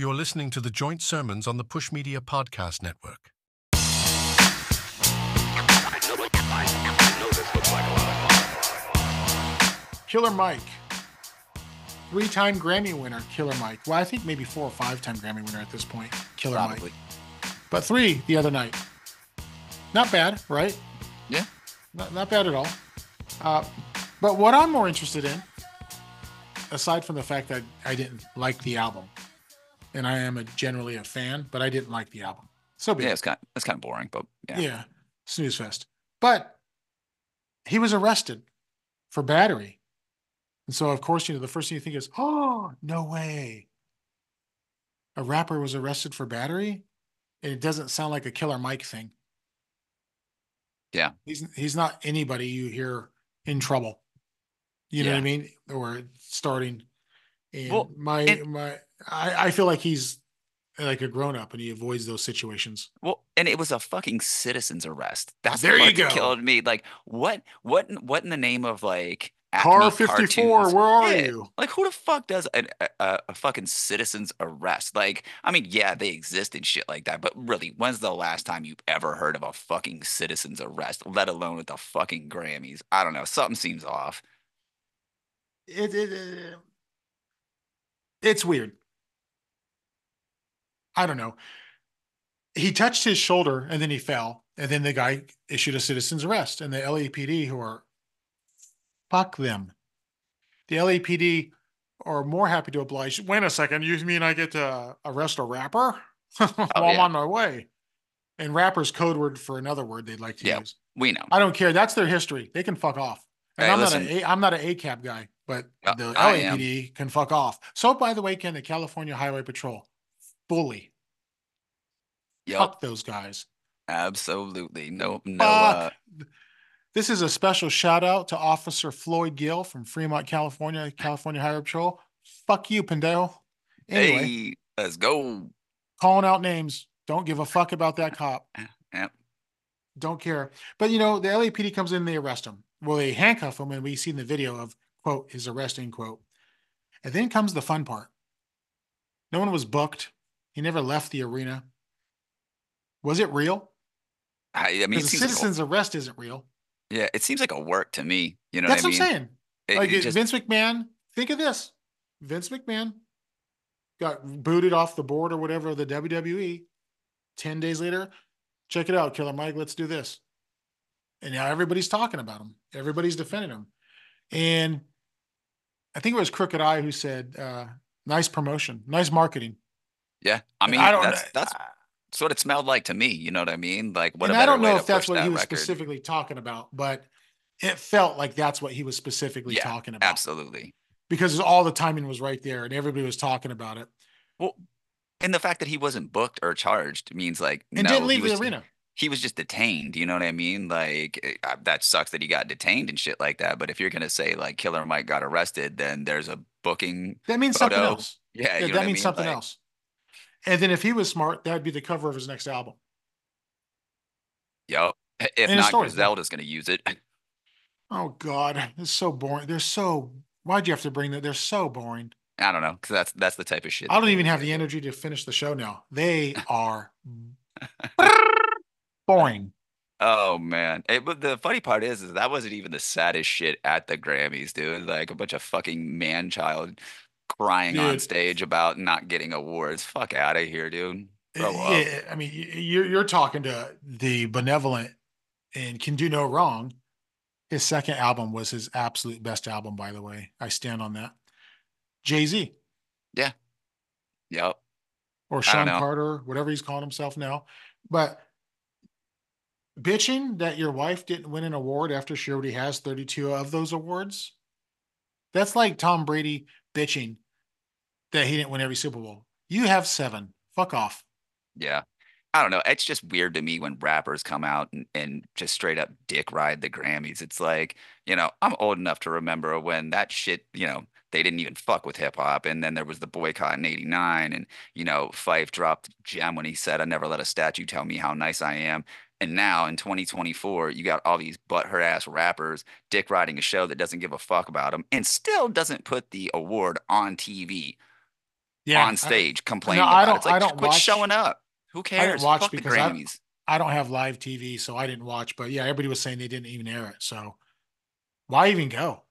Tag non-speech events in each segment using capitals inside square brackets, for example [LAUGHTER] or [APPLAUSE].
You're listening to the joint sermons on the Push Media Podcast Network. Killer Mike. Three time Grammy winner, Killer Mike. Well, I think maybe four or five time Grammy winner at this point, Killer Probably. Mike. But three the other night. Not bad, right? Yeah. Not, not bad at all. Uh, but what I'm more interested in, aside from the fact that I didn't like the album, and I am a, generally a fan, but I didn't like the album. So be Yeah, it. it's kind of, it's kind of boring, but yeah. Yeah. Snooze fest. But he was arrested for battery. And so, of course, you know, the first thing you think is, oh, no way. A rapper was arrested for battery? And it doesn't sound like a Killer Mike thing. Yeah. He's he's not anybody you hear in trouble. You know what I mean? Or starting. And Well, my and- my I, I feel like he's like a grown up and he avoids those situations. Well, and it was a fucking citizen's arrest. That's There you what go. killed me. Like, what, what, what in the name of like Car 54, cartoons? where are Yeah, you? Like, who the fuck does a, a, a a fucking citizen's arrest? Like, I mean, yeah, they exist and shit like that, but really, when's the last time you've ever heard of a fucking citizen's arrest, let alone with the fucking Grammys? I don't know. Something seems off. it, it, it it's weird. I don't know. He touched his shoulder and then he fell, and then the guy issued a citizen's arrest. And the LAPD, who are fuck them, the LAPD are more happy to oblige. Wait a second, you mean I get to uh, arrest a rapper [LAUGHS] while oh, I'm Oh, on my way? And rapper's code word for another word they'd like to Yeah. use. We know. I don't care. That's their history. They can fuck off. And Hey, I'm listen. not a I'm not an ACAB guy, but Uh, the. LAPD can fuck off. So by the way, can the California Highway Patrol fully Yep. fuck those guys? Absolutely. No, no, uh, This is a special shout out to Officer Floyd Gill from Fremont, California, California Highway Patrol. Fuck you, pendejo. Anyway, hey, let's go. calling out names. Don't give a fuck about that cop. [LAUGHS] Yep. don't care. But you know, the LAPD comes in and they arrest him. Well, they handcuff him, and we see in the video of quote his arrest end quote. And then comes the fun part. No one was booked. He never left the arena. Was it real? I, I mean, the seems like a- citizen's arrest isn't real. yeah, it seems like a work to me. You know That's what I? I'm saying. It- like it- just- Vince McMahon. Think of this: Vince McMahon got booted off the board or whatever of the WWE. Ten days later, check it out, Killer Mike. Let's do this. And now everybody's talking about him. Everybody's defending him. And I think it was Crooked I who said, uh, "Nice promotion, nice marketing." yeah, I mean, I don't. that's that's that's what it smelled like to me. You know what I mean? Like, what and I don't know if that's what that he was record. specifically talking about, but it felt like that's what he was specifically Yeah, talking about. Absolutely. because all the timing was right there and everybody was talking about it Well, and the fact that he wasn't booked or charged means like and no, didn't leave the was- arena. He was just detained. You know what I mean? Like eh, that sucks that he got detained and shit like that. But if you're gonna say like Killer Mike got arrested, then there's a booking. That means something else. Yeah, Yeah, you know that what I means mean? something Like, else. And then if he was smart, that'd be the cover of his next album. Yep. If And not, stories. Griselda's gonna use it. [LAUGHS] Oh God, it's so boring. They're so. Why'd you have to bring that? They're so boring. I don't know, because that's that's the type of shit. I don't even have the energy to finish the show now. They [LAUGHS] are [LAUGHS] boring. Oh man! It, but the funny part is, is that wasn't even the saddest shit at the Grammys, dude. Like a bunch of fucking man child crying on stage about not getting awards. Fuck out of here, dude. Eh, up. Yeah, I mean, you're you're talking to the benevolent and can do no wrong. His second album was his absolute best album, by the way. I stand on that. Jay Z Yeah. Yep. or Sean. Carter, whatever he's calling himself now. But bitching that your wife didn't win an award after she already has 32 of those awards, that's like Tom Brady bitching that he didn't win every Super Bowl. You have seven. Fuck off. Yeah. I don't know. It's just weird to me when rappers come out and, and just straight up dick ride the Grammys. It's like, you know, I'm old enough to remember when that shit, you know, they didn't even fuck with hip hop. And then there was the boycott in 89. And, you know, Phife dropped Gem when he said, I never let a statue tell me how nice I am. And now in 2024, you got all these butthurt ass rappers dick riding a show that doesn't give a fuck about them and still doesn't put the award on TV. Yeah, on I- stage complaining No, about it. don't- It's like I don't quit watch- showing up. Who cares? watch Fuck the because I- Grammys. I don't have live TV, so I didn't watch. But yeah, everybody was saying they didn't even air it. So why even go?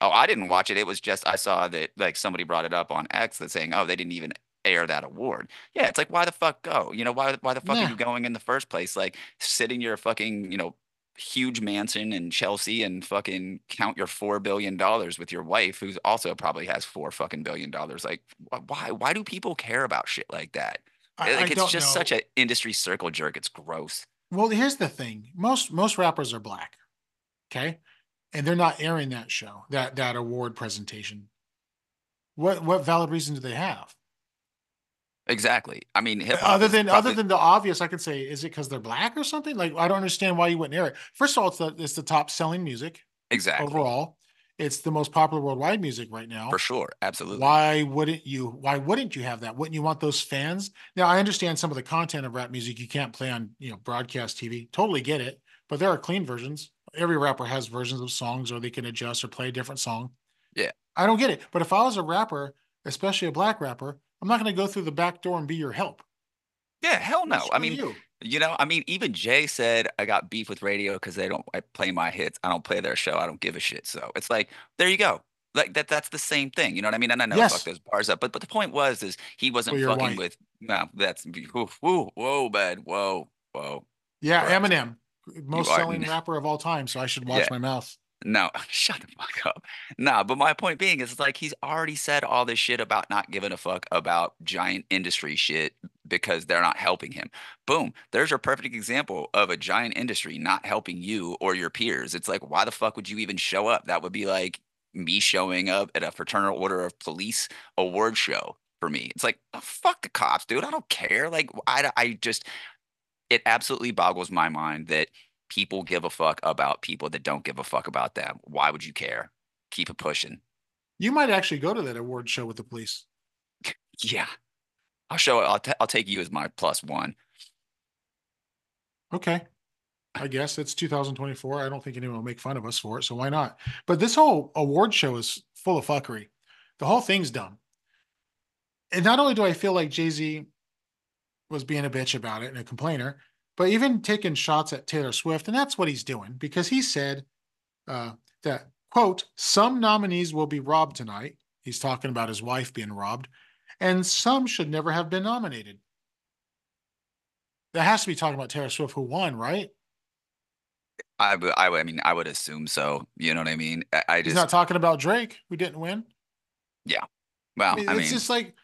Oh, I didn't watch it. It was just I saw that like somebody brought it up on X that saying, "Oh, they didn't even air that award." Yeah, it's like why the fuck go? You know, why why the fuck Yeah. are you going in the first place? Like sit in your fucking, you know, huge mansion in Chelsea and fucking count your 4 billion dollars with your wife who's also probably has 4 fucking billion dollars. Like why why do people care about shit like that? I, Like I it's just know. such an industry circle jerk. It's gross. Well, here's the thing. Most most rappers are black. Okay? And they're not airing that show, that that award presentation. What what valid reason do they have? Exactly. I mean, Other than probably- other than the obvious, I could say, is it because they're black or something? Like I don't understand why you wouldn't air it. First of all, it's the it's the top selling music exactly overall. It's the most popular worldwide music right now. for sure. Absolutely. Why wouldn't you? Why wouldn't you have that? Wouldn't you want those fans? Now I understand some of the content of rap music you can't play on you know broadcast TV. Totally get it, but there are clean versions. Every rapper has versions of songs, or they can adjust or play a different song. Yeah. I don't get it. But if I was a rapper, especially a black rapper, I'm not going to go through the back door and be your help. Yeah, hell no. I mean, you. You know, I mean, even Jay said I got beef with radio because they don't I play my hits. I don't play their show. I don't give a shit. So it's like, there you go. Like that that's the same thing. You know what I mean? And I know Yes. fuck those bars up, but but the point was is he wasn't Well, fucking white. with no, that's whoa, whoa, whoa, bud. Whoa, whoa. Yeah, Correct. Eminem, most selling n- rapper of all time. So I should watch Yeah. my mouth. No, [LAUGHS] shut the fuck up. Nah, but my point being is like he's already said all this shit about not giving a fuck about giant industry shit because they're not helping him. Boom. There's your perfect example of a giant industry not helping you or your peers. It's like, why the fuck would you even show up? That would be like me showing up at a fraternal order of police award show for me. It's like, oh, fuck the cops, dude. I don't care. Like, I, I just, it absolutely boggles my mind that people give a fuck about people that don't give a fuck about them. Why would you care? Keep it pushing. You might actually go to that award show with the police. [LAUGHS] Yeah. I'll show it. I'll, ta- I'll take you as my plus one. Okay. I guess it's 2024. I don't think anyone will make fun of us for it, so why not? But this whole award show is full of fuckery. The whole thing's dumb. And not only do I feel like Jay Z was being a bitch about it and a complainer, but even taking shots at Taylor Swift, and that's what he's doing because he said uh, that quote some nominees will be robbed tonight. He's talking about his wife being robbed, and some should never have been nominated. That has to be talking about Taylor Swift who won, right? I, would- I, I mean, I would assume so. You know what I mean? I, I He's just, not talking about Drake, who didn't win. Yeah. Well, I mean, I it's mean, just like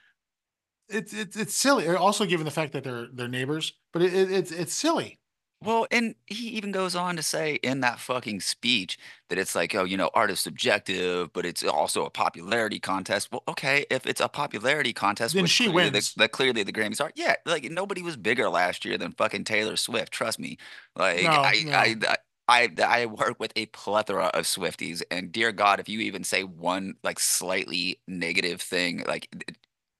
it's it's it's silly. Uh, also, given the fact that they're they're neighbors, but it, it, it's it's silly. Well, and he even goes on to say in that fucking speech that it's like, oh, you know, art is subjective, but it's also a popularity contest. Well, okay, if it's a popularity contest, Then she clearly wins. The, that clearly the Grammys are. Yeah, like nobody was bigger last year than fucking Taylor Swift. Trust me. Like No, I, no. I, I, I, I work with a plethora of Swifties, and dear God, if you even say one like slightly negative thing, like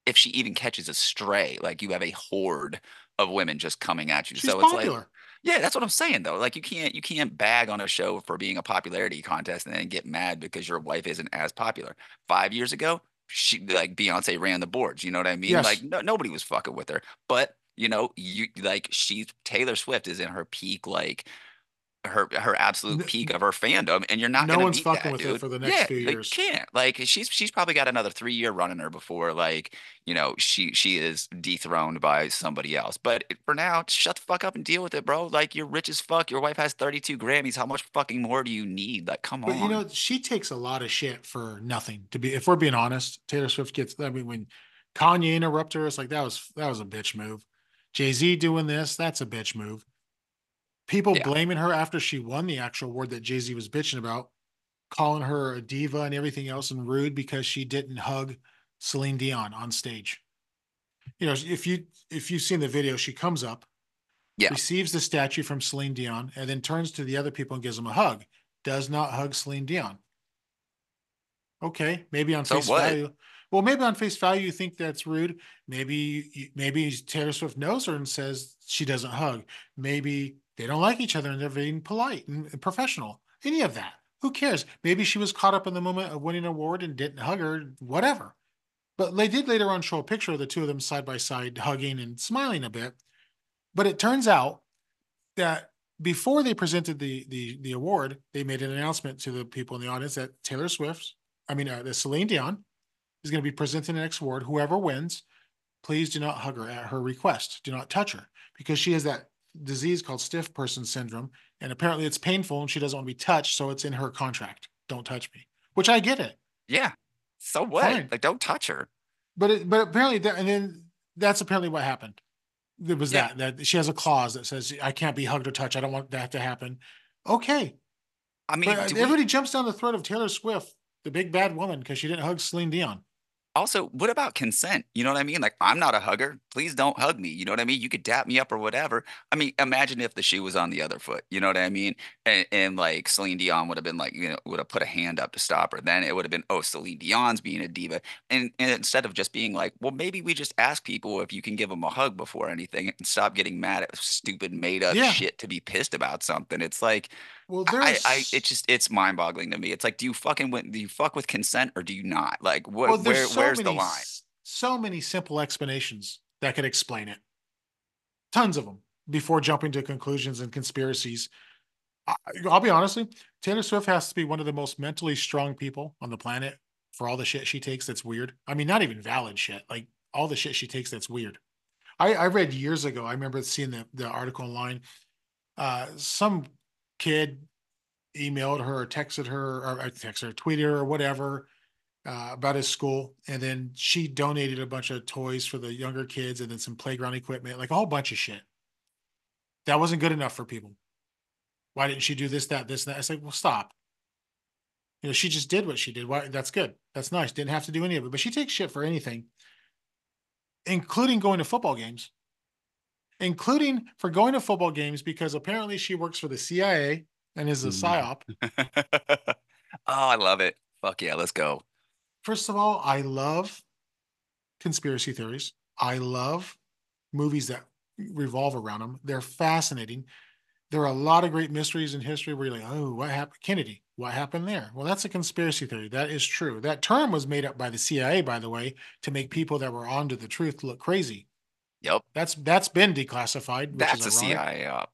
if she even catches a stray, like you have a horde of women just coming at you. She's so it's like. popular. Yeah, that's what I'm saying though. Like you can't you can't bag on a show for being a popularity contest and then get mad because your wife isn't as popular. Five years ago, she like Beyonce ran the boards. You know what I mean? Yes. Like no, nobody was fucking with her. But you know, you like she's Taylor Swift is in her peak, like her her absolute peak of her fandom, and you're not no one's fucking that, with her dude. for the next yeah, few like, years. can't like she's she's probably got another three year run in her before like you know she she is dethroned by somebody else. But it- for now, shut the fuck up and deal with it, bro. Like you're rich as fuck. Your wife has 32 Grammys. How much fucking more do you need? Like come But on. you know, she takes a lot of shit for nothing. To be, if we're being honest, Taylor Swift gets. I mean, when Kanye interrupted her, it's like that was that was a bitch move. Jay Z doing this, that's a bitch move. People Yeah. blaming her after she won the actual award that Jay Z was bitching about, calling her a diva and everything else and rude because she didn't hug Celine Dion on stage. You know, if you if you've seen the video, she comes up, Yeah. receives the statue from Celine Dion, and then turns to the other people and gives them a hug. Does not hug Celine Dion. Okay, maybe on So face what? value. Well, maybe on face value you think that's rude. Maybe maybe Taylor Swift knows her and says she doesn't hug. Maybe they don't like each other and they're being polite and professional. Any of that. Who cares? Maybe she was caught up in the moment of winning an award and didn't hug her. Whatever. But they did later on show a picture of the two of them side by side, hugging and smiling a bit. But it turns out that before they presented the the the award, they made an announcement to the people in the audience that Taylor Swift, I mean, uh, the Celine Dion, is going to be presenting the next award. Whoever wins, please do not hug her at her request. Do not touch her because she has that disease called stiff person syndrome, and apparently it's painful and she doesn't want to be touched, so it's in her contract. Don't touch me, which I get it. Yeah. So what? Fine. Like, don't touch her. But it, but apparently that, and then that's apparently what happened. It was Yeah. that that she has a clause that says I can't be hugged or touched. I don't want that to happen. Okay, I mean, uh, we- everybody jumps down the throat of Taylor Swift, the big bad woman, because she didn't hug Celine Dion. Also, what about consent? You know what I mean? Like, I'm not a hugger. Please don't hug me. You know what I mean? You could dap me up or whatever. I mean, imagine if the shoe was on the other foot. You know what I mean? And, and like Celine Dion would have been like, you know, would have put a hand up to stop her. Then it would have been, oh, Celine Dion's being a diva. And, and instead of just being like, well, maybe we just ask people if you can give them a hug before anything and stop getting mad at stupid made up Yeah. shit to be pissed about something. It's like, Well, there's I, it's just, it's mind boggling to me. It's like, do you fucking, do you fuck with consent or do you not? Like, what, well, where, so where's the many line? so many simple explanations that could explain it. Tons of them before jumping to conclusions and conspiracies. I, I'll be honest, with you, Taylor Swift has to be one of the most mentally strong people on the planet for all the shit she takes that's weird. I mean, not even valid shit, like all the shit she takes that's weird. I, I read years ago, I remember seeing the, the article online. Uh, some kid emailed her or texted her or uh, texted her, tweeted her or whatever uh, about his school. And then she donated a bunch of toys for the younger kids and then some playground equipment, like a whole bunch of shit. That wasn't good enough for people. Why didn't she do this, that, this, that? I said, well, stop. You know, she just did what she did. Why? That's good. That's nice. Didn't have to do any of it, but she takes shit for anything, including going to football games, including for going to football games because apparently she works for the CIA and is a Mm. psyop. [LAUGHS] oh, I love it. Fuck yeah, let's go. First of all, I love conspiracy theories. I love movies that revolve around them. They're fascinating. There are a lot of great mysteries in history where you're like, oh, what happened? Kennedy, what happened there? Well, that's a conspiracy theory. That is true. That term was made up by the CIA, by the way, to make people that were onto the truth look crazy. Yep, That's that's been declassified. Which that's a. CIA op.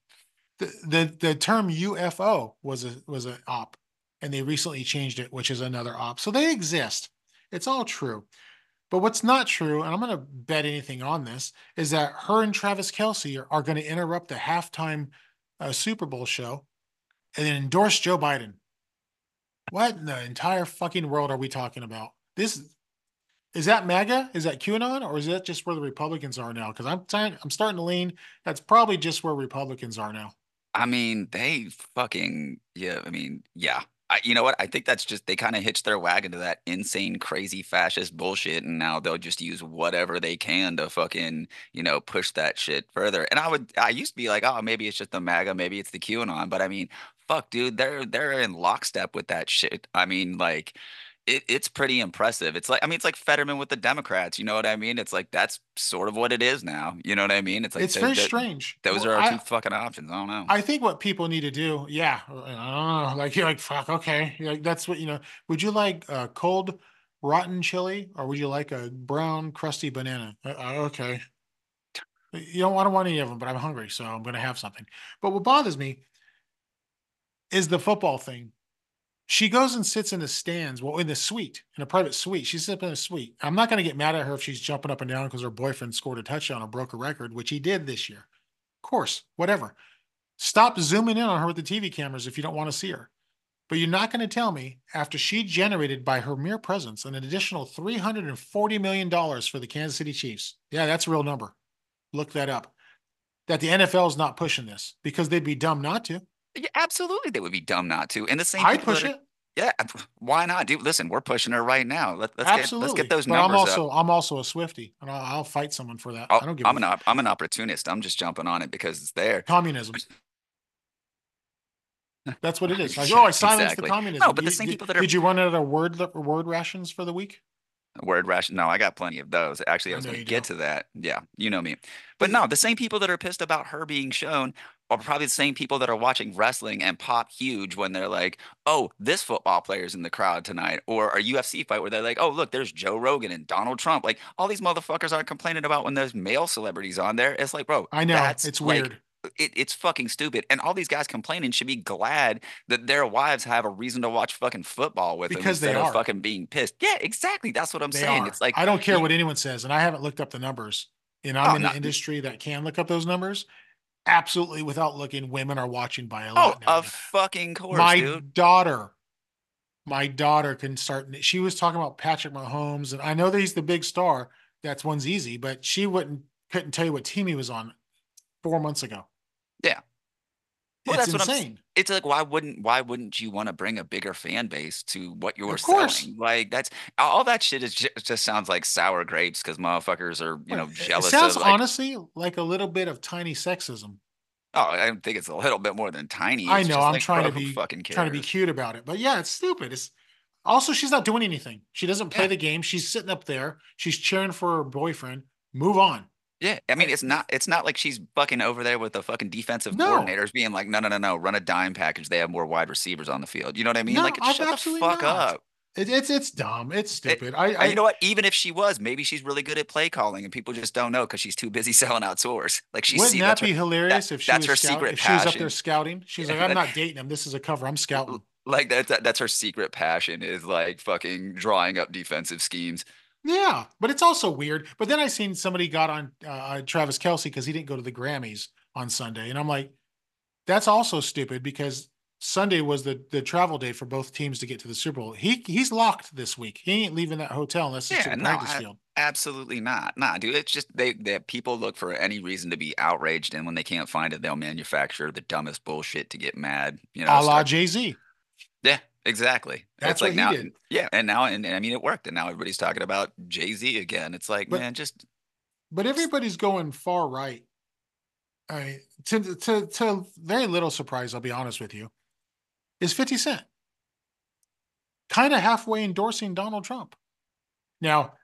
The, the the term UFO was a was an op, and they recently changed it, which is another op. So they exist. It's all true. But what's not true, and I'm going to bet anything on this, is that her and Travis Kelce are, are going to interrupt the halftime uh, Super Bowl show and then endorse Joe Biden. What in the entire fucking world are we talking about? This is that MAGA? Is that QAnon, or is that just where the Republicans are now? Because I'm I'm starting to lean. That's probably just where Republicans are now. I mean, they fucking yeah. I mean, yeah. I, you know what? I think that's just they kind of hitched their wagon to that insane, crazy fascist bullshit, and now they'll just use whatever they can to fucking you know push that shit further. And I would, I used to be like, oh, maybe it's just the MAGA, maybe it's the QAnon, but I mean, fuck, dude, they're they're in lockstep with that shit. I mean, like. It, it's pretty impressive. It's like I mean, it's like Fetterman with the Democrats. You know what I mean? It's like that's sort of what it is now. You know what I mean? It's like it's very they- strange. Those Well, are our I- two fucking options. I don't know. I think what people need to do, yeah, I don't know, like you're like fuck, okay, You're like that's what you know. Would you like uh, cold rotten chili or would you like a brown crusty banana? Uh, uh, okay, you don't want to want any of them, but I'm hungry, so I'm going to have something. But what bothers me is the football thing. She goes and sits in the stands, well, in the suite, in a private suite. She's up in a suite. I'm not going to get mad at her if she's jumping up and down because her boyfriend scored a touchdown or broke a record, which he did this year. Of course, whatever. Stop zooming in on her with the TV cameras if you don't want to see her. But you're not going to tell me after she generated by her mere presence an additional $340 million for the Kansas City Chiefs. Yeah, that's a real number. Look that up. That the NFL is not pushing this because they'd be dumb not to. Yeah, absolutely, they would be dumb not to. And the same I'd push it. Yeah, [LAUGHS] why not, dude? Listen, we're pushing her right now. Let, let's Absolutely. get let's get those but numbers I'm also up. I'm also a Swifty, and I'll, I'll fight someone for that. Oh, I don't give I'm an op- I'm an opportunist. I'm just jumping on it because it's there. communism. [LAUGHS] That's what it is. Like, oh, I silenced Exactly. the communism. No, but the same did- people that are- Did you run out of word word rations for the week? Word ration. No, I got plenty of those. Actually, I I was going to get do. to that. Yeah, you know me. But no, the same people that are pissed about her being shown are probably the same people that are watching wrestling and pop huge when they're like, "Oh, this football player's in the crowd tonight," or a UFC fight where they're like, "Oh, look, there's Joe Rogan and Donald Trump." Like all these motherfuckers aren't complaining about when there's male celebrities on there. It's like, bro, I know that's it's like, weird. it, it's fucking stupid. And all these guys complaining should be glad that their wives have a reason to watch fucking football with them Because they instead of fucking being pissed. Yeah, exactly. That's what I'm They saying. are. It's like I don't care you- what anyone says, and I haven't looked up the numbers. And I'm Oh, in the industry that can look up those numbers. Absolutely, without looking, women are watching by a Oh, lot. now. of fucking course, my dude. daughter, my daughter can start. She was talking about Patrick Mahomes, and I know that he's the big star. That's one's easy, but she wouldn't couldn't tell you what team he was on four months ago. Yeah. Well, it's that's what I'm insane. It's like why wouldn't why wouldn't you want to bring a bigger fan base to what you're Of course. selling? Like that's all that shit is just, just sounds like sour grapes because motherfuckers are you know It- jealous It sounds of like honestly like a little bit of tiny sexism. oh I don't think it's a little bit more than tiny. I know. I'm like, trying to be fucking trying to be cute about it, but yeah, it's stupid. It's also she's not doing anything. She doesn't play Yeah. the game. She's sitting up there. She's cheering for her boyfriend. Move on. Yeah, I mean it's not it's not like she's fucking over there with the fucking defensive No. coordinators being like no no no no run a dime package. They have more wide receivers on the field. You know what I mean? No, like I've shut the fuck not. up. It, it's it's dumb. It's stupid. I, uh, I, you know what? Even if she was, maybe she's really good at play calling, and people just don't know because she's too busy [LAUGHS] selling out tours. Like she's wouldn't that that's her- be hilarious if she that's was her scout- secret if she was up there scouting? She's like, [LAUGHS] I'm not dating him. This is a cover. I'm scouting. like that, that that's her secret passion is like fucking drawing up defensive schemes. Yeah, but it's also weird. But then I seen somebody got on uh, Travis Kelce because he didn't go to the Grammys on Sunday, and I'm like, that's also stupid because Sunday was the the travel day for both teams to get to the Super Bowl. He he's locked this week. He ain't leaving that hotel unless it's Yeah, the no, practice field. Absolutely not. Nah, dude. It's just they that people look for any reason to be outraged, and when they can't find it, they'll manufacture the dumbest bullshit to get mad. You know, a la Jay Z. yeah, exactly. That's it's like what he now, did. yeah, and now, and, and I mean, it worked, and now everybody's talking about Jay Z again. It's like, But- man, just But everybody's going far right. I mean, to to to very little surprise, I'll be honest with you, is 50 Cent. Kind of halfway endorsing Donald Trump. Now,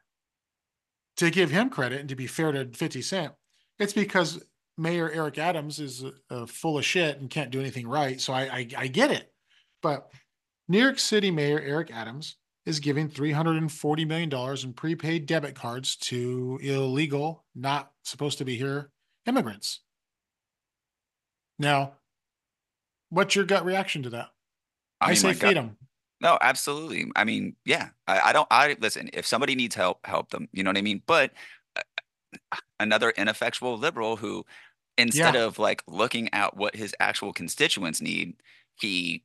to give him credit and to be fair to 50 Cent, it's because Mayor Eric Adams is uh, full of shit and can't do anything right. So I, I I get it. But New York City Mayor Eric Adams is giving $340 million in prepaid debit cards to illegal, not supposed to be here immigrants. Now, what's your gut reaction to that? I, I, mean, say feed them. No, absolutely. I mean, yeah, I, I don't, I listen, if somebody needs help, help them. You know what I mean? But uh, another ineffectual liberal who, instead Yeah. of like looking at what his actual constituents need, he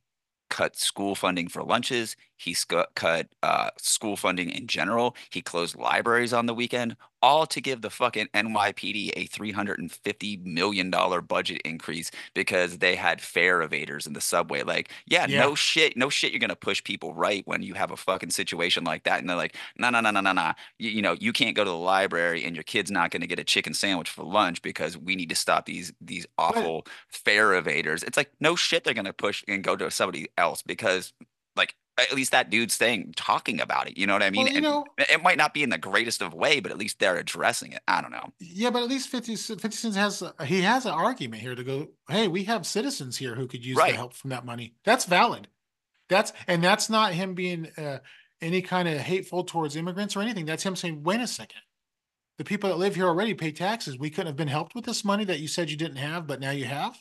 cut school funding for lunches. He sc- cut uh, school funding in general. He closed libraries on the weekend, all to give the fucking NYPD a $350 million budget increase because they had fare evaders in the subway. Like, yeah, Yeah. no shit, no shit. You're gonna push people right when you have a fucking situation like that, and they're like, no, no, no, no, no, no. You, you know, you can't go to the library, and your kid's not gonna get a chicken sandwich for lunch because we need to stop these these awful fare evaders. It's like no shit. They're gonna push and go to somebody else because, like, at least that dude's saying talking about it. You know what I mean? Well, you know, it might not be in the greatest of way, but at least they're addressing it. I don't know. yeah, but at least 50, Cent- 50 Cent has, he has an argument here to go, hey, we have citizens here who could use Right. the help from that money. That's valid. That's, and that's not him being uh, any kind of hateful towards immigrants or anything. That's him saying, wait a second. The people that live here already pay taxes. We couldn't have been helped with this money that you said you didn't have, but now you have.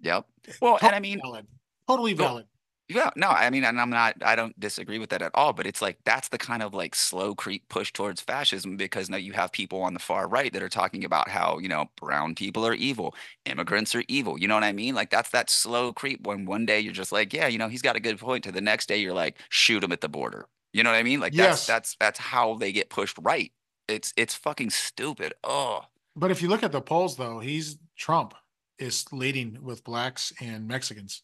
Yep. Well, and I mean, valid. totally Well, valid. Yeah, no, I mean, and I'm not, I don't disagree with that at all, but it's like that's the kind of like slow creep push towards fascism because now you have people on the far right that are talking about how, you know, brown people are evil, immigrants are evil. You know what I mean? Like that's that slow creep when one day you're just like, yeah, you know, he's got a good point. To the next day you're like, shoot him at the border. You know what I mean? Like Yes. that's that's that's how they get pushed right. It's it's fucking stupid. Oh, But if you look at the polls, though, he's Trump is leading with blacks and Mexicans.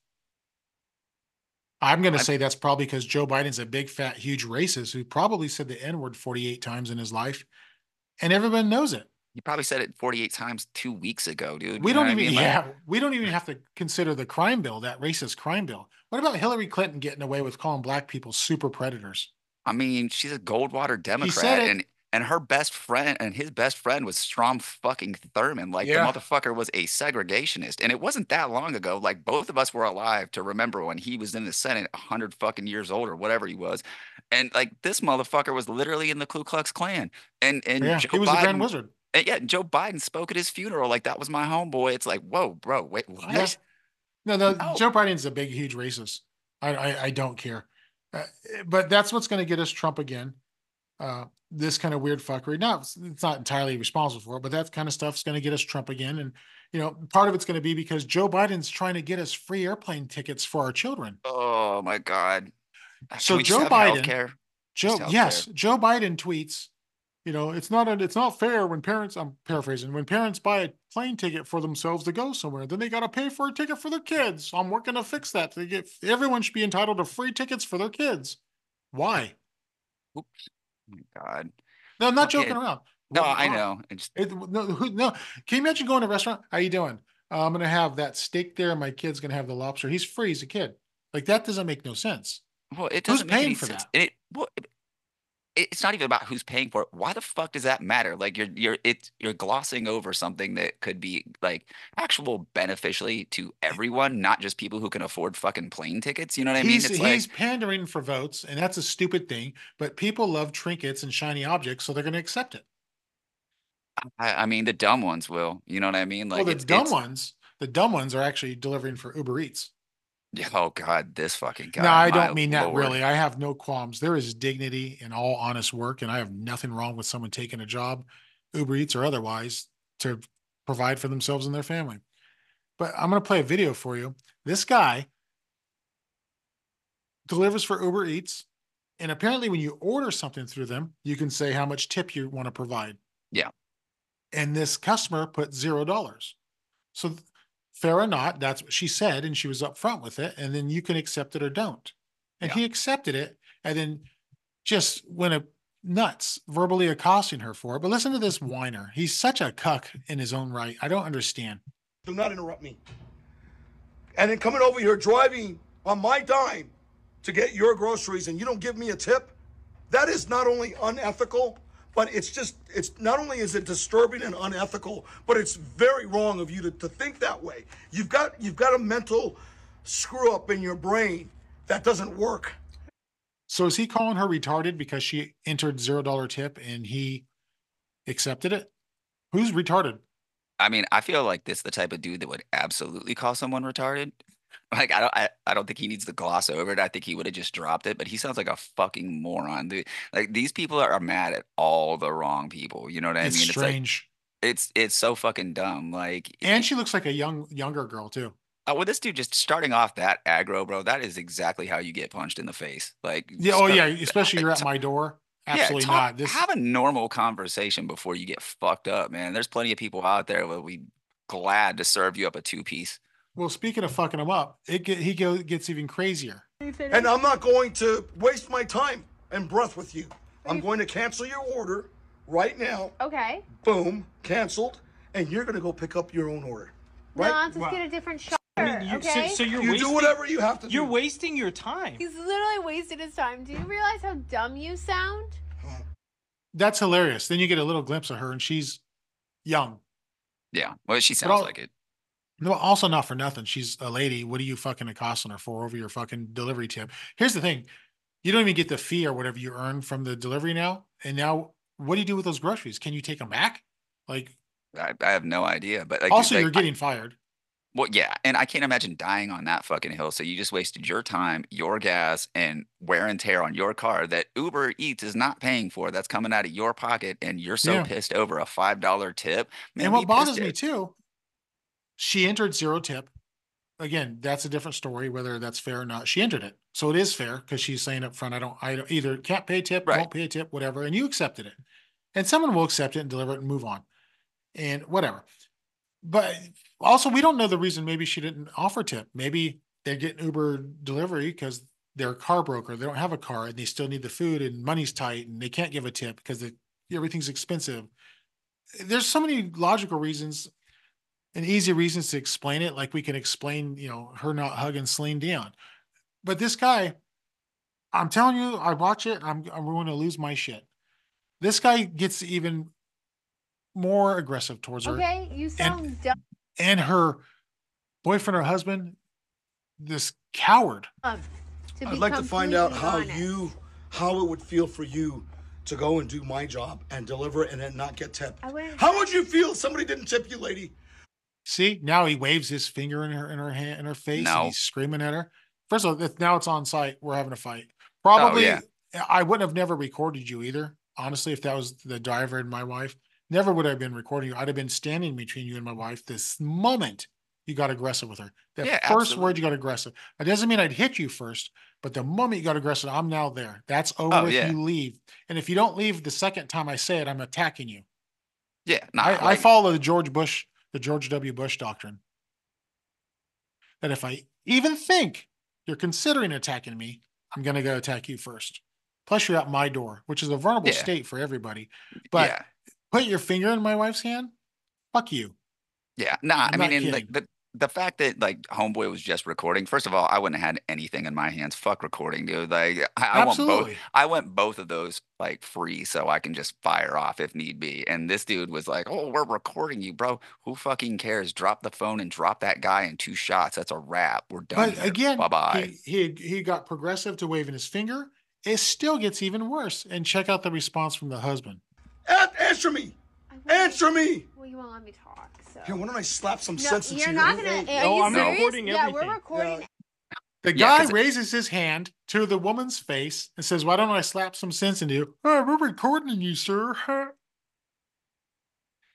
I'm going to say that's probably because Joe Biden's a big, fat, huge racist who probably said the N word 48 times in his life, and everyone knows it. you probably said it 48 times two weeks ago, dude. We You don't what I even, mean? Like, yeah, we don't even have to consider the crime bill, that racist crime bill. What about Hillary Clinton getting away with calling black people super predators? I mean, she's a Goldwater Democrat, and and her best friend and his best friend was Strom fucking Thurmond. Like Yeah. the motherfucker was a segregationist, and it wasn't that long ago. Like both of us were alive to remember when he was in the Senate, a hundred fucking years old or whatever he was, and like this motherfucker was literally in the Ku Klux Klan, and and Yeah, Joe he was the Grand Biden- Wizard. and yeah, Joe Biden spoke at his funeral like that was my homeboy. It's like, whoa, bro, wait, what? No, no, No. Joe Biden's a big, huge racist. I, I, I don't care. Uh, but that's what's going to get us Trump again. Uh, this kind of weird fuckery. Now, it's, not entirely responsible for it, but that kind of stuff's going to get us Trump again. And, you know, part of it's going to be because Joe Biden's trying to get us free airplane tickets for our children. Oh my God. Can So we Joe Biden- healthcare? Joe, yes, Joe Biden tweets, you know, it's not, a, it's not fair when parents, I'm paraphrasing, when parents buy a plane ticket for themselves to go somewhere, then they got to pay for a ticket for their kids. I'm working to fix that. To get everyone should be entitled to free tickets for their kids. Why? Oops. My God. No, I'm not Okay. joking around. No? I know. I just It, no, who, no. Can you imagine going to a restaurant? How you doing? Uh, I'm gonna have that steak there. My kid's gonna have the lobster. He's free. He's a kid. Like that doesn't make no sense. well, it doesn't make paying any for sense. that? And it well, it's not even about who's paying for it. Why the fuck does that matter? Like you're you're it you're glossing over something that could be like actual beneficially to eh everyone, not just people who can afford fucking plane tickets. You know what I mean? he's It's he's like pandering for votes, and that's a stupid thing. But people love trinkets and shiny objects, so they're gonna accept it. I, I mean the dumb ones will. You know what I mean? Like well, the it's, dumb it's- ones, the dumb ones are actually delivering for Uber Eats. Yeah, [LAUGHS] Oh God, this fucking guy. no, I don't mean that really. I have no qualms. There is dignity in all honest work, and I have nothing wrong with someone taking a job, Uber Eats or otherwise, to provide for themselves and their family. But I'm going to play a video for you. This guy delivers for Uber Eats, and apparently, when you order something through them, you can say how much tip you want to provide. Yeah. And this customer put zero dollars. So fair or not, that's what she said, and she was upfront with it. And then you can accept it or don't. And Yeah. he accepted it, and then just went a nuts, verbally accosting her for it. But listen to this whiner. He's such a cuck in his own right. I don't understand. Do not interrupt me. And then coming over here driving on my dime to get your groceries and you don't give me a tip, that is not only unethical, but it's just, it's not only is it disturbing and unethical, but it's very wrong of you to, to think that way. You've got, you've got a mental screw up in your brain that doesn't work. So is he calling her retarded because she entered zero dollar tip and he accepted it? Who's retarded? I mean, I feel like this the type of dude that would absolutely call someone retarded. Like I don't, I, I don't think he needs to gloss over it. I think he would have just dropped it. But he sounds like a fucking moron, dude. Like these people are, are mad at all the wrong people. You know what I it's mean? strange. It's like it's it's so fucking dumb. Like and she looks like a young younger girl too. uh, with this dude just starting off that aggro, bro. That is exactly how you get punched in the face. Like Yeah. Oh yeah. Especially you're [LAUGHS] at my door. yeah, Absolutely talk- not. This have a normal conversation before you get fucked up, man. There's plenty of people out there that will be glad to serve you up a two piece. Well, speaking of fucking him up, it get, he go, gets even crazier. And I'm not going to waste my time and breath with you. I'm going to cancel your order right now. Okay. Boom, canceled. And you're going to go pick up your own order. No, Right? let's just Wow. get a different shot. I mean, you, okay. so, so you're you wasting, do whatever you have to do. You're wasting your time. He's literally wasted his time. Do you realize how dumb you sound? That's hilarious. Then you get a little glimpse of her and she's young. Yeah. Well, she sounds all- like it. No, also not for nothing. She's a lady. What are you fucking accosting her for over your fucking delivery tip? Here's the thing. You don't even get the fee or whatever you earn from the delivery now. And now what do you do with those groceries? Can you take them back? Like I, I have no idea. But like, also like, you're I- getting fired. Well, yeah, and I can't imagine dying on that fucking hill. So you just wasted your time, your gas, and wear and tear on your car that Uber Eats is not paying for. That's coming out of your pocket, and you're so Yeah. pissed over a five dollar tip. Man, and what bothers me too, she entered zero tip. Again, that's a different story, whether that's fair or not. She entered it. So it is fair because she's saying up front, I don't, I don't either can't pay tip, Right. won't pay a tip, whatever. And you accepted it. And someone will accept it and deliver it and move on. And whatever. But also we don't know the reason maybe she didn't offer tip. Maybe they're getting Uber delivery because they're a car broker. They don't have a car and they still need the food and money's tight and they can't give a tip because everything's expensive. There's so many logical reasons and easy reasons to explain it. Like we can explain, you know, her not hugging Celine Dion. But this guy, I'm telling you, I watch it, I'm I'm going to lose my shit. This guy gets even more aggressive towards her. Okay, you sound dumb. And her boyfriend or husband, this coward. To I'd like to find out how completely you, how it would feel for you to go and do my job and deliver it and then not get tipped. How would you feel if somebody didn't tip you, lady? See, now he waves his finger in her in her hand in her face No. and he's screaming at her. First of all, if now it's on site, we're having a fight. Probably oh, yeah. I wouldn't have never recorded you either. Honestly, if that was the driver and my wife, never would I have been recording you. I'd have been standing between you and my wife this moment you got aggressive with her. The Yeah, first absolutely. word you got aggressive. It doesn't mean I'd hit you first, but the moment you got aggressive, I'm now there. That's over Oh, if yeah. you leave. And if you don't leave the second time I say it, I'm attacking you. Yeah, nah, I, I follow the George Bush, the George W. Bush doctrine. That if I even think you're considering attacking me, I'm going to go attack you first. Plus, you're at my door, which is a vulnerable Yeah. state for everybody. But yeah, put your finger in my wife's hand, fuck you. yeah, nah. I'm I mean, like the the fact that like Homeboy was just recording. First of all, I wouldn't have had anything in my hands. Fuck recording, dude. Like I, I want both. I want both of those like free, so I can just fire off if need be. And this dude was like, "Oh, we're recording you, bro. Who fucking cares? Drop the phone and drop that guy in two shots. That's a wrap. We're done. But again, bye bye. he, he he got progressive to waving his finger. It still gets even worse. And check out the response from the husband. An- answer me. I won't- Answer me. Well, you won't let me talk. So. Here, why don't I slap some no, sense into you're you? not gonna. Are No, you I'm serious? recording yeah, everything. we're recording. The Yeah, guy 'cause it- raises his hand to the woman's face and says, Why don't I slap some sense into you? Oh, we're recording you, sir. [LAUGHS]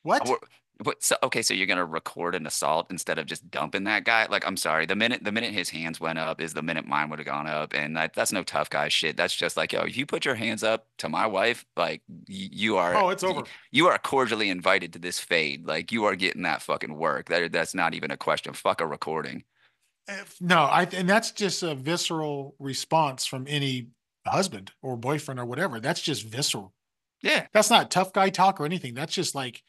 what? Uh, What, so okay, so you're gonna record an assault instead of just dumping that guy? Like, I'm sorry, the minute the minute his hands went up is the minute mine would have gone up, and that, that's no tough guy shit. That's just like, yo, if you put your hands up to my wife, like y- you are, Oh, it's over. You are cordially invited to this fade. Like you are getting that fucking work. That that's not even a question. Fuck a recording. If- no, I and that's just a visceral response from any husband or boyfriend or whatever. That's just visceral. Yeah, That's not tough guy talk or anything. That's just like,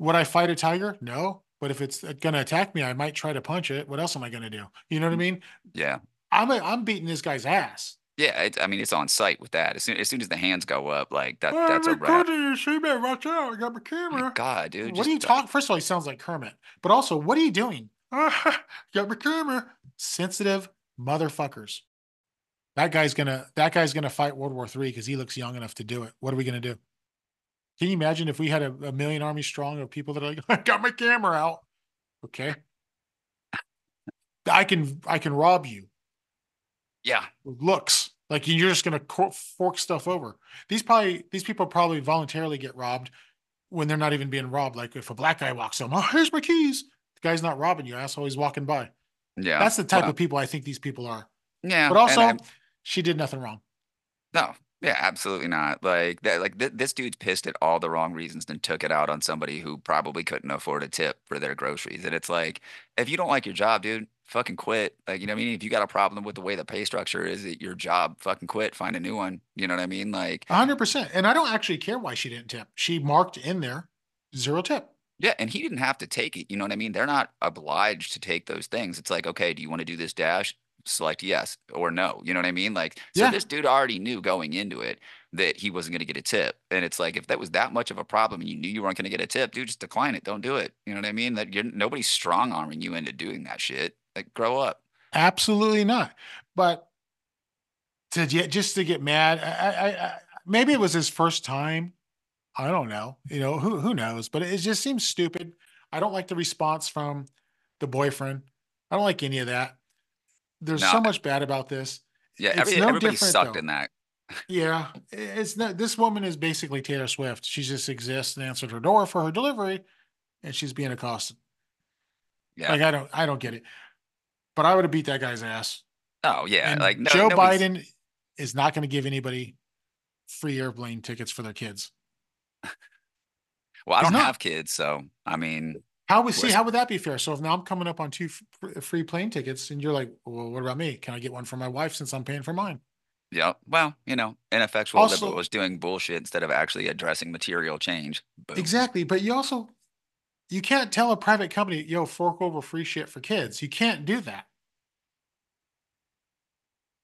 would I fight a tiger? No. But if it's going to attack me, I might try to punch it. What else am I going to do? You know what I mm-hmm. mean? yeah, I'm a, I'm beating this guy's ass. yeah. It's, I mean, it's on site with that. As soon as soon as the hands go up, like that, "Oh, that's a I'm wrap. recording you, so you better watch out. I got my My camera. God, dude. what are you talking? First of all, he sounds like Kermit, but also, what are you doing? [LAUGHS] got my camera. Sensitive motherfuckers. That guy's gonna. That guy's gonna fight World War Three because he looks young enough to do it. What are we gonna do? Can you imagine if we had a, a million army strong of people that are like, [LAUGHS] I got my camera out. Okay. I can I can rob you Yeah, looks like you're just gonna fork stuff over. These probably these people probably voluntarily get robbed when they're not even being robbed. Like if a black guy walks up, oh here's my keys. The guy's not robbing you, asshole. He's walking by. yeah. That's the type well, of people I think these people are. yeah. But also, she did nothing wrong. No, yeah, absolutely not. Like that, like th- this dude's pissed at all the wrong reasons and took it out on somebody who probably couldn't afford a tip for their groceries. And it's like, if you don't like your job, dude, fucking quit. Like, you know what I mean? If you got a problem with the way the pay structure is at your job, fucking quit, find a new one. You know what I mean? Like, hundred percent. And I don't actually care why she didn't tip. She marked in there zero tip. yeah, and he didn't have to take it. You know what I mean? They're not obliged to take those things. It's like, okay, do you want to do this dash? Select yes or no. You know what I mean? Like, so Yeah. this dude already knew going into it that he wasn't going to get a tip. And it's like, if that was that much of a problem and you knew you weren't going to get a tip, dude, just decline it. Don't do it. You know what I mean? That you're nobody's strong arming you into doing that shit. Like, grow up. Absolutely not. But to get just to get mad, I, I, I maybe it was his first time. I don't know. You know who who knows? But it just seems stupid. I don't like the response from the boyfriend. I don't like any of that. There's No. so much bad about this. Yeah, every, no everybody sucked though. in that. Yeah, it's not. This woman is basically Taylor Swift. She just exists and answered her door for her delivery, and she's being accosted. Yeah. Like I don't, I don't get it. But I would have beat that guy's ass. oh yeah. and like no, Joe Biden is not going to give anybody free airplane tickets for their kids. [LAUGHS] Well, I he's don't not. have kids, so I mean, How would see? How would that be fair? So if now I'm coming up on two f- free plane tickets, and you're like, "Well, what about me? Can I get one for my wife since I'm paying for mine?" yeah. Well, you know, ineffectual Also- liberal was doing bullshit instead of actually addressing material change. Boom. Exactly. But you also, you can't tell a private company, "Yo, fork over free shit for kids." You can't do that.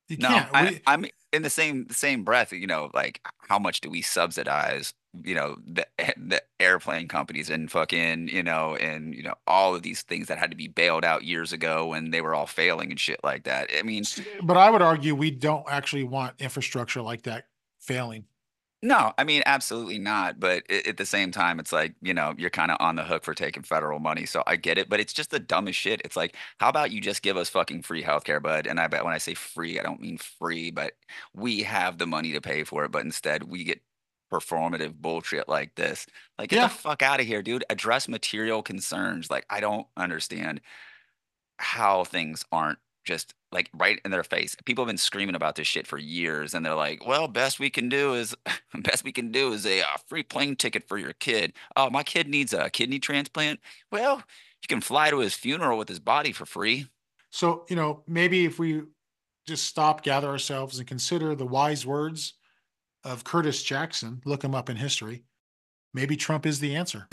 You No, can't. I, We- I'm in the same the same breath. You know, like how much do we subsidize? You know, the eh, the airplane companies and fucking you know, and you know all of these things that had to be bailed out years ago when they were all failing and shit like that. I mean, but I would argue we don't actually want infrastructure like that failing. No, I mean, absolutely not. But a- at the same time, it's like, you know, you're kind of on the hook for taking federal money. So I get it, but it's just the dumbest shit. It's like, how about you just give us fucking free healthcare, bud? And I bet when I say free, I don't mean free, but we have the money to pay for it. But instead, we get performative bullshit like this. Like, get Yeah. the fuck out of here, dude. Address material concerns. Like, I don't understand how things aren't just like right in their face. People have been screaming about this shit for years, and they're like, "Well, best we can do is [LAUGHS] best we can do is a uh, free plane ticket for your kid. Oh, my kid needs a kidney transplant. Well, you can fly to his funeral with his body for free." So, you know, maybe if we just stop, gather ourselves, and consider the wise words of Curtis Jackson, look him up in history, maybe Trump is the answer.